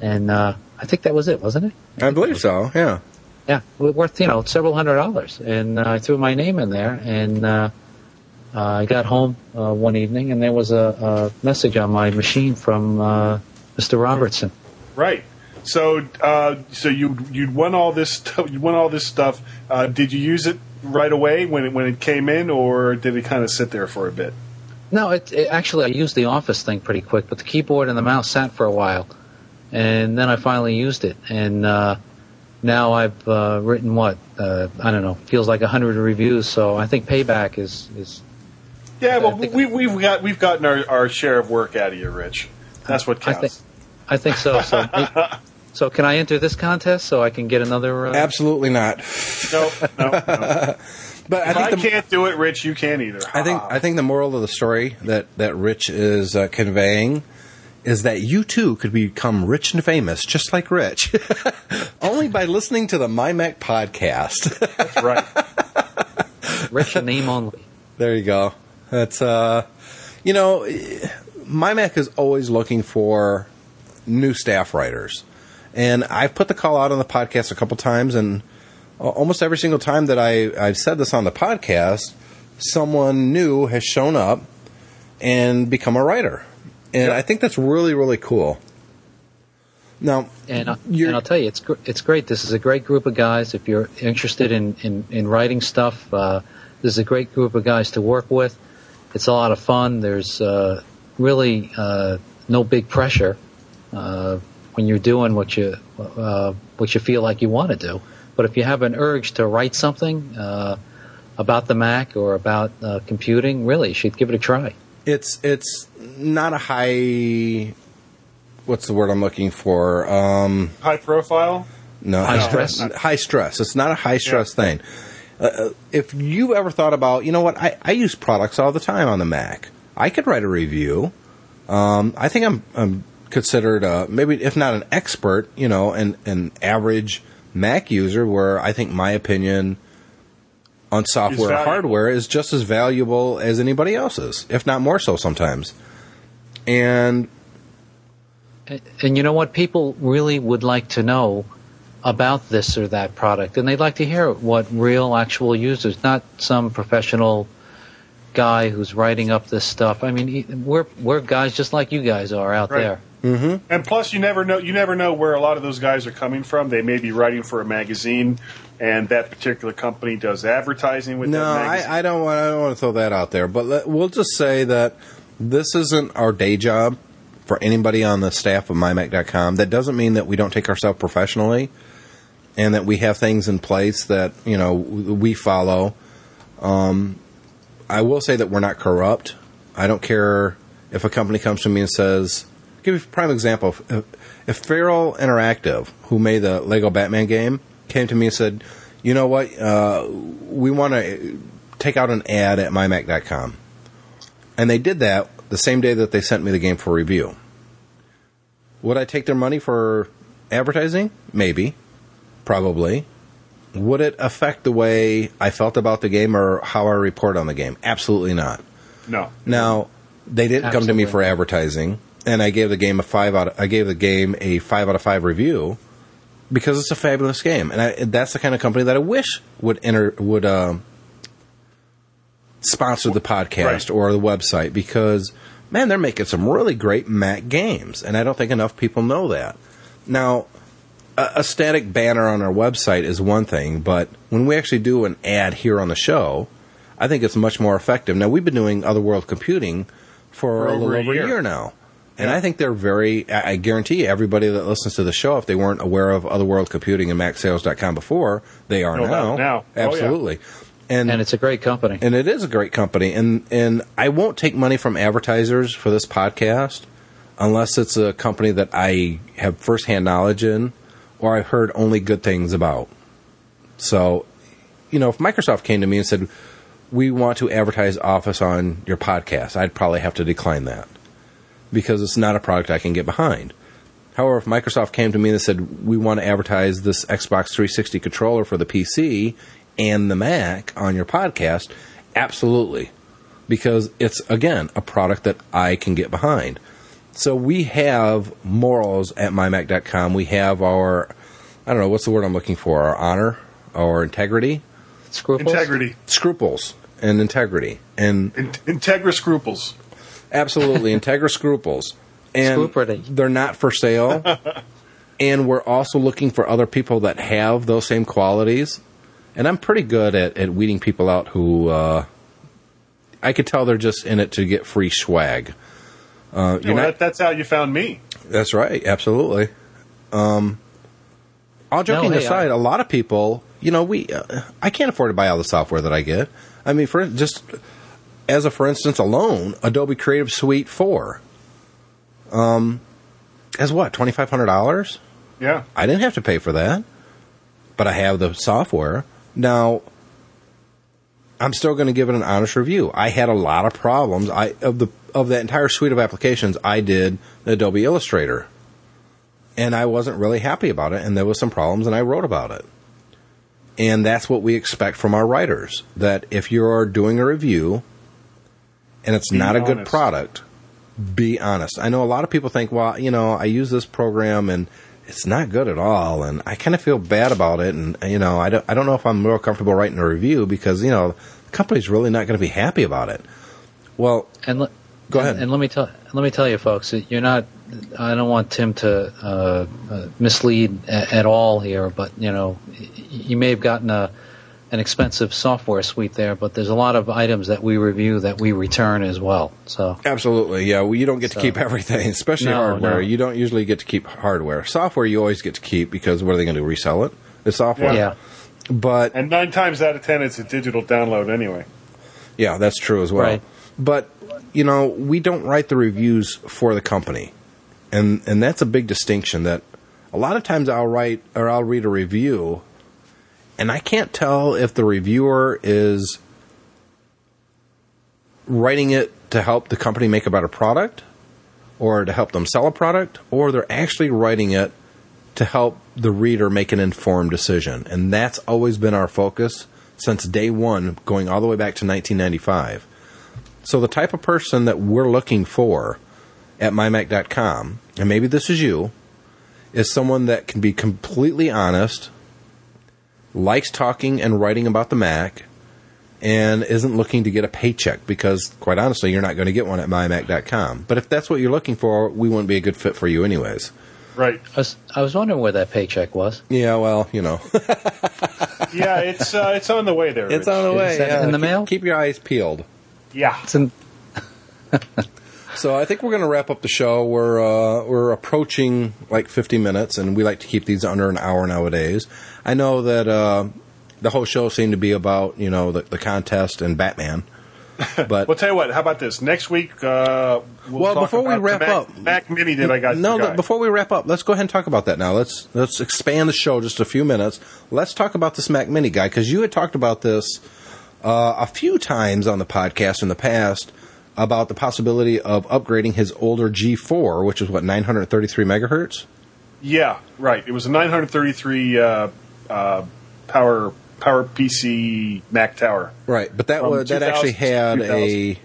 And uh, I think that was it, wasn't it? I believe so. Yeah. Yeah, worth you know several hundred dollars, and uh, I threw my name in there, and uh, uh, I got home uh, one evening, and there was a, a message on my machine from uh, Mr. Robertson. Right. So, uh, so you you won all this stuff. You won all this stuff. Uh, did you use it right away when it when it came in, or did it kind of sit there for a bit? No, it, it actually I used the Office thing pretty quick, but the keyboard and the mouse sat for a while, and then I finally used it, and uh, now I've uh, written what uh, I don't know, feels like a hundred reviews. So I think payback is is Yeah, well, I think- we, we've got we've gotten our, our share of work out of you, Rich. That's what I counts. think I think so. So <laughs> so can I enter this contest so I can get another? Uh, Absolutely not. no, no, no. But I If I, think the, can't do it, Rich, you can't either. I think I think the moral of the story that that Rich is uh, conveying is that you too could become rich and famous just like Rich, <laughs> only by listening to the My Mac podcast. That's right. <laughs> Rich name only. there you go. That's uh, you know, My Mac is always looking for new staff writers, and I've put the call out on the podcast a couple times, and almost every single time that I I've said this on the podcast, someone new has shown up and become a writer, and Yep. I think that's really really cool. Now, And, I, and I'll tell you, it's gr- it's great. This is a great group of guys. If you're interested in in, in writing stuff, uh, this is a great group of guys to work with. It's a lot of fun. There's uh, really uh, no big pressure uh, when you're doing what you uh, what you feel like you want to do. But if you have an urge to write something uh, about the Mac or about uh, computing, really, you should give it a try. it's it's not a high. What's the word I'm looking for? Um, High profile. No, High no, stress? High stress. It's not a high stress thing. Uh, Uh, if you ever thought about, you know what, I, I use products all the time on the Mac. I could write a review. Um, I think I'm, I'm considered uh, maybe if not an expert, you know, an an average Mac user. Where I think my opinion on software and valuable. hardware is just as valuable as anybody else's, if not more so sometimes. And And, and you know what? People really would like to know about this or that product, and they'd like to hear what real, actual users, not some professional guy who's writing up this stuff. I mean, he- we're we're guys just like you guys are out Right. there. Mm-hmm. And plus, you never know. You never know where a lot of those guys are coming from. They may be writing for a magazine, and that particular company does advertising with No, that magazine. I, I don't want. I don't want to throw that out there. But let, we'll just say that this isn't our day job for anybody on the staff of mymac.com. That doesn't mean that we don't take ourselves professionally, and that we have things in place that you know we follow. Um, I will say that we're not corrupt. I don't care if a company comes to me and says, "Give you a prime example." If, if Feral Interactive, who made the Lego Batman game, came to me and said, "You know what? Uh, we want to take out an ad at mymac.com," and they did that the same day that they sent me the game for review. Would I take their money for advertising? Maybe, probably. Would it affect the way I felt about the game or how I report on the game? Absolutely not. no. Now, they didn't come to me for advertising, and I gave the game a five out. Of, I gave the game a five out of five review because it's a fabulous game, and I, that's the kind of company that I wish would enter would um sponsor the podcast Right. or the website because man, they're making some really great Mac games, and I don't think enough people know that. Now, a, a static banner on our website is one thing, but when we actually do an ad here on the show, I think it's much more effective. Now, we've been doing Otherworld Computing for, For a over little a over a year. year now. And I think they're very, I guarantee everybody that listens to the show, if they weren't aware of Otherworld Computing and MacSales.com before, they are Know now. now. Oh, yeah. And, And it's a great company. and it is a great company and and I won't take money from advertisers for this podcast unless it's a company that I have firsthand knowledge in or I've heard only good things about. So, you know, if Microsoft came to me and said, "We want to advertise Office on your podcast," I'd probably have to decline that because it's not a product I can get behind. However, if Microsoft came to me and said, "We want to advertise this Xbox 360 controller for the PC and the Mac on your podcast," absolutely, because it's again a product that I can get behind. So we have morals at mymac.com. We have our, I don't know, what's the word I'm looking for? Our honor, our integrity, Scruples? Integrity, scruples, and integrity, and In- Integra scruples. absolutely <laughs> integra scruples. And Scruprity. they're not for sale. <laughs> and we're also looking for other people that have those same qualities. And I'm pretty good at, at weeding people out who uh, I could tell they're just in it to get free swag. Uh, You you're know, not, that, that's how you found me. That's right, absolutely. Um, all joking No, hey, aside, I- a lot of people, you know, we uh, I can't afford to buy all the software that I get. I mean, for just as a for instance alone, Adobe Creative Suite four, um, as what twenty five hundred dollars. Yeah. I didn't have to pay for that, but I have the software now. I'm still going to give it an honest review. I had a lot of problems. I of the of that entire suite of applications, I did Adobe Illustrator, and I wasn't really happy about it. And there was some problems, and I wrote about it. And that's what we expect from our writers. That if you're doing a review, and it's Be not a good product, be honest. I know a lot of people think, well, you know, I use this program and it's not good at all, and I kind of feel bad about it, and you know, I don't, I don't know if I'm real comfortable writing a review because you know, the company's really not going to be happy about it. Well, And le- Go and- ahead. And let me tell let me tell you, folks, you're not. I don't want Tim to uh, uh, mislead a- at all here, but you know, y- you may have gotten a an expensive software suite there, but there's a lot of items that we review that we return as well. So absolutely, yeah. Well, you don't get to keep <laughs> everything, especially No, hardware. no. You don't usually get to keep hardware. Software, you always get to keep because what are they going to do? Resell it? The software, yeah, But And nine times out of ten, it's a digital download anyway. Yeah, that's true as well. Right. But you know, we don't write the reviews for the company, and and that's a big distinction. That a lot of times I'll write or I'll read a review, and I can't tell if the reviewer is writing it to help the company make a better product, or to help them sell a product, or they're actually writing it to help the reader make an informed decision. And that's always been our focus since day one, going all the way back to 1995. So the type of person that we're looking for at mymac.com, and maybe this is you, is someone that can be completely honest, likes talking and writing about the Mac, and isn't looking to get a paycheck because, quite honestly, you're not going to get one at mymac.com. But if that's what you're looking for, we wouldn't be a good fit for you, anyways. Right. I was I was wondering where that paycheck was. Yeah, well, you know, <laughs> Yeah, it's uh, it's on the way there. it's Rich. on the way. Is that yeah. in the Keep- mail? Keep your eyes peeled. Yeah. It's in, <laughs> So I think we're going to wrap up the show. We're uh, we're approaching like 50 minutes, and we like to keep these under an hour nowadays. I know that uh, the whole show seemed to be about you know the, the contest and Batman, <laughs> but Well, tell you what. How about this? Next week, uh, we'll Well, talk before we wrap Mac, up- Mac Mini that I got. no, th- before we wrap up, let's go ahead and talk about that now. Let's let's expand the show just a few minutes. Let's talk about this Mac Mini guy because you had talked about this uh, a few times on the podcast in the past about the possibility of upgrading his older G4, which is what 933 megahertz. Yeah, right. It was a 933 uh, uh, power power PC Mac Tower. Right, but that was that actually had a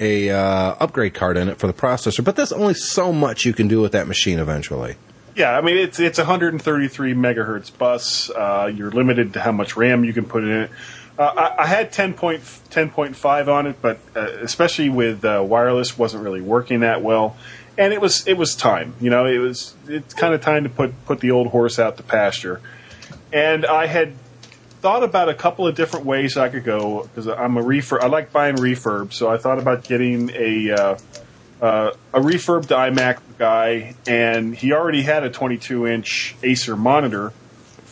a uh, upgrade card in it for the processor. But there's only so much you can do with that machine eventually. Yeah, I mean it's it's 133 megahertz bus. Uh, you're limited to how much RAM you can put in it. Uh, I, I had 10.10.5 on it, but uh, especially with uh, wireless, wasn't really working that well. And it was it was time, you know, it was it's kind of time to put put the old horse out to pasture. And I had thought about a couple of different ways I could go because I'm a refurb. I like buying refurb, so I thought about getting a uh, uh, a refurbed iMac guy, and he already had a 22 inch Acer monitor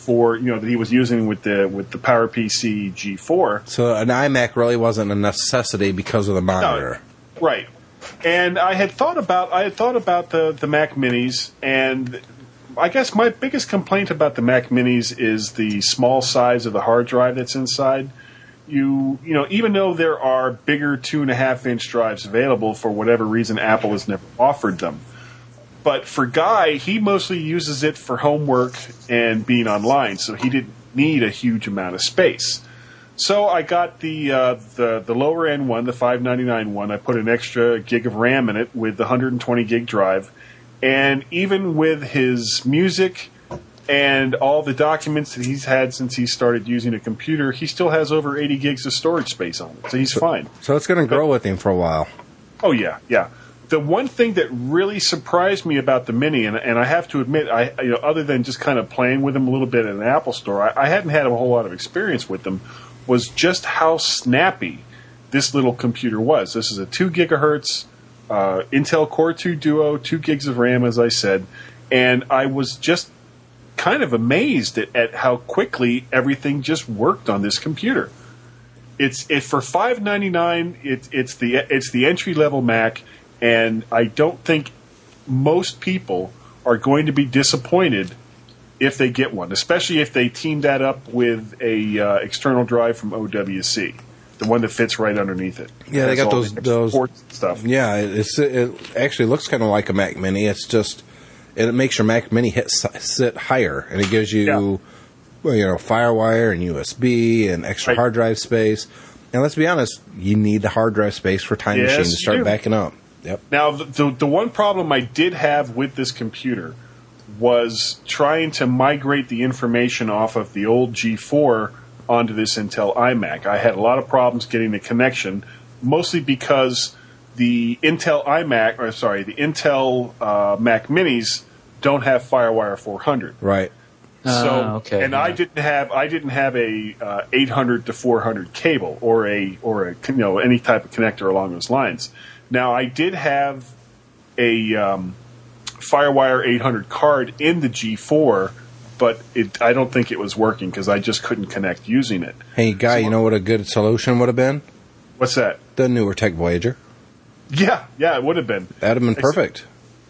for you know that he was using with the with the PowerPC G4. So an iMac really wasn't a necessity because of the monitor. Right. And I had thought about I had thought about the the Mac Minis, and I guess my biggest complaint about the Mac Minis is the small size of the hard drive that's inside. You you know even though there are bigger two and a half inch drives available for whatever reason Apple has never offered them. But for Guy, he mostly uses it for homework and being online, so he didn't need a huge amount of space. So I got the uh, the the lower end one, the 599 one. I put an extra gig of RAM in it with the 120 gig drive, and even with his music and all the documents that he's had since he started using a computer, he still has over 80 gigs of storage space on it. So he's fine. So it's going to grow with him for a while. Oh yeah, yeah. The one thing that really surprised me about the Mini, and, and I have to admit, I you know, other than just kind of playing with them a little bit in an Apple Store, I, I hadn't had a whole lot of experience with them. Was just how snappy this little computer was. This is a two gigahertz uh, Intel Core 2 Duo, two gigs of RAM, as I said, and I was just kind of amazed at, at how quickly everything just worked on this computer. It's it for five ninety nine. It, it's the it's the entry level Mac, and I don't think most people are going to be disappointed if they get one, especially if they team that up with a uh, external drive from OWC, the one that fits right underneath it. Yeah, they got those- those- stuff. Yeah, it's it actually looks kind of like a Mac Mini. It's just it makes your Mac Mini hit sit higher, and it gives you Yeah. well, you know FireWire and USB and extra Right. hard drive space. And let's be honest, you need the hard drive space for Time Yes, Machine to start backing up. Yep. Now, the, the, the one problem I did have with this computer was trying to migrate the information off of the old G4 onto this Intel iMac. I had a lot of problems getting the connection, mostly because the Intel iMac, or sorry, the Intel uh, Mac Minis don't have FireWire 400. Right. So, Ah, okay, and yeah. I didn't have I didn't have a uh, 800 to 400 cable or a or a you know any type of connector along those lines. Now I did have a um, FireWire 800 card in the G4, but it I don't think it was working because I just couldn't connect using it. Hey, guy, you know what a good solution would have been? What's that? The newer Tech Voyager. Yeah, yeah, it would have been. That'd have been Except- perfect.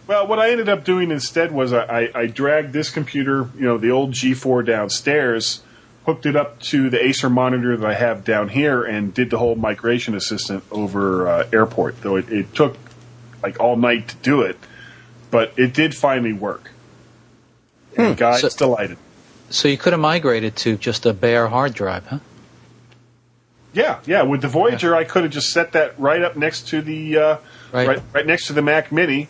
Well, what I ended up doing instead was I, I, I dragged this computer, you know, the old G4 downstairs, hooked it up to the Acer monitor that I have down here, and did the whole migration assistant over uh, airport. Though it, it took like all night to do it, but it did finally work. And guys So- delighted. So you could have migrated to just a bare hard drive, huh? Yeah, yeah. With the Voyager, I could have just set that right up next to the uh, Right. right. right next to the Mac Mini.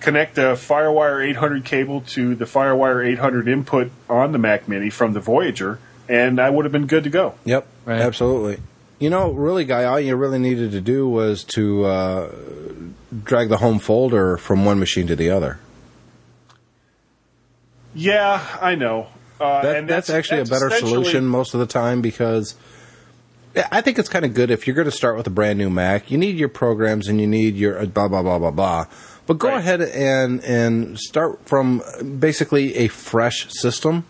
Connect a FireWire 800 cable to the FireWire 800 input on the Mac Mini from the Voyager, and I would have been good to go. Yep, Right. absolutely. You know, really, guy, all you really needed to do was to uh, drag the home folder from one machine to the other. Yeah, I know. Uh, That, and that's, actually that's a better essentially- solution most of the time because I think it's kind of good if you're going to start with a brand new Mac. You need your programs and you need your uh, blah blah blah blah blah. But go Right. ahead and and start from basically a fresh system,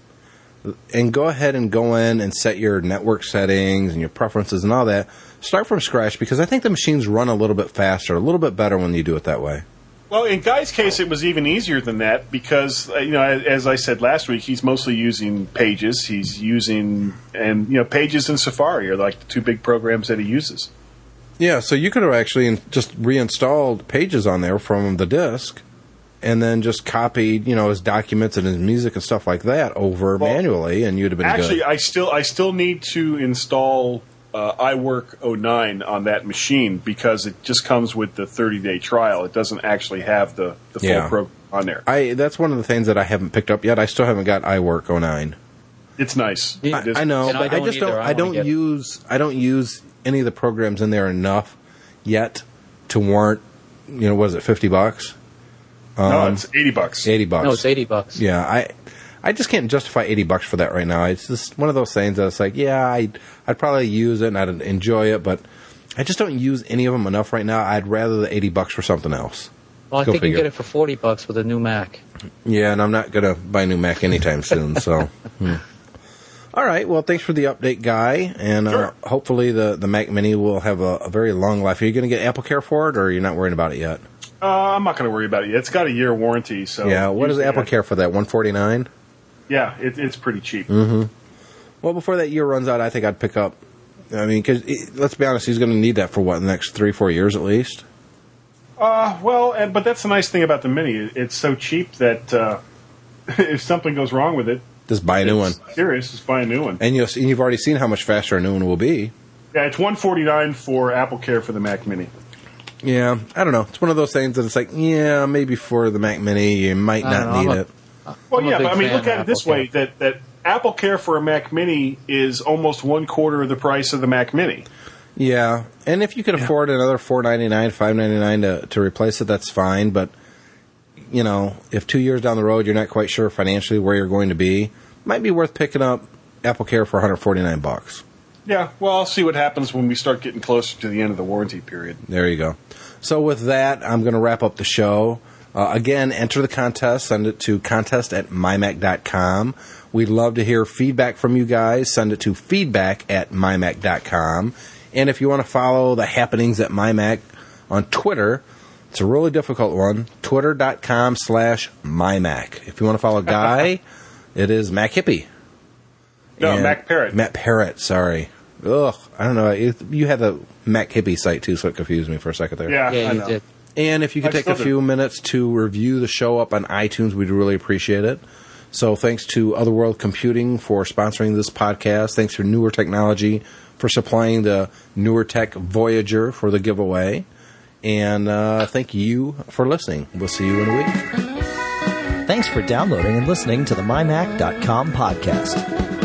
and go ahead and go in and set your network settings and your preferences and all that. Start from scratch because I think the machines run a little bit faster, a little bit better when you do it that way. Well, in Guy's case, it was even easier than that because, uh, you know, as, as I said last week, he's mostly using Pages. He's using, and, you know, Pages and Safari are like the two big programs that he uses. Yeah, so you could have actually just reinstalled pages on there from the disk, and then just copied, you know, his documents and his music and stuff like that over Well, manually, and you'd have been Actually, good. I still I still need to install uh, iWork 09 on that machine because it just comes with the 30 day trial. It doesn't actually have the, the full Yeah. program on there. I that's one of the things that I haven't picked up yet. I still haven't got iWork 09. It's nice. Yeah. It is- I know, I but I, don't just don't. I I, wanna don't get- use. I don't use any of the programs in there enough yet to warrant. You know, was it fifty bucks, no, it's 80 bucks. eighty bucks? No, it's eighty bucks. Yeah, I I just can't justify eighty bucks for that right now. It's just one of those things that it's like, yeah, I I'd probably use it and I'd enjoy it, but I just don't use any of them enough right now. I'd rather the eighty bucks for something else. Well, I Go think you figure. can get it for forty bucks with a new Mac. Yeah, and I'm not gonna buy a new Mac anytime soon. <laughs> So, hmm. all right. Well, thanks for the update, guy, and uh, hopefully the the Mac Mini will have a, a very long life. Are you going to get Apple Care for it, or are you're not worrying about it yet? Uh, I'm not going to worry about it yet. It's got a year warranty. So yeah. What does Apple Care for that? One forty nine. Yeah, it, it's pretty cheap. Well, before that year runs out, I think I'd pick up. I mean, because let's be honest, he's going to need that for what the next three, four years at least. Uh, well, and, but that's the nice thing about the Mini. It's so cheap that uh, <laughs> if something goes wrong with it, Just buy a new one, serious. Just buy a new one. and you'll see, you've already seen how much faster a new one will be. Yeah, it's 149 for Apple Care for the Mac Mini. Yeah, I don't know. It's one of those things that it's like, yeah, maybe for the Mac Mini, you might not know, need a- it. Well, I'm a yeah, but I mean, look of at it this Apple way: that that Apple Care for a Mac Mini is almost one quarter of the price of the Mac Mini. Yeah, and if you could afford another four ninety nine, five ninety nine to to replace it, that's fine. But you know, if two years down the road you're not quite sure financially where you're going to be, might be worth picking up Apple Care for one hundred forty nine bucks. Yeah, well, I'll see what happens when we start getting closer to the end of the warranty period. There you go. So with that, I'm going to wrap up the show. Uh, again, enter the contest. Send it to contest at mymac.com. We'd love to hear feedback from you guys. Send it to feedback at mymac.com. And if you want to follow the happenings at mymac on Twitter, it's a really difficult one. Twitter.com slash mymac. If you want to follow Guy, <laughs> it is Mac Hippie. No, And- Mac Parrot. Mac Parrot, sorry. Ugh, I don't know. You, you had the Mac Hippie site too, so it confused me for a second there. Yeah, Yeah, I you know. did. And if you could I take a still do. few minutes to review the show up on iTunes, we'd really appreciate it. So thanks to Otherworld Computing for sponsoring this podcast. Thanks to Newer Technology for supplying the Newer Tech Voyager for the giveaway. And uh, thank you for listening. We'll see you in a week. Thanks for downloading and listening to the MyMac.com podcast.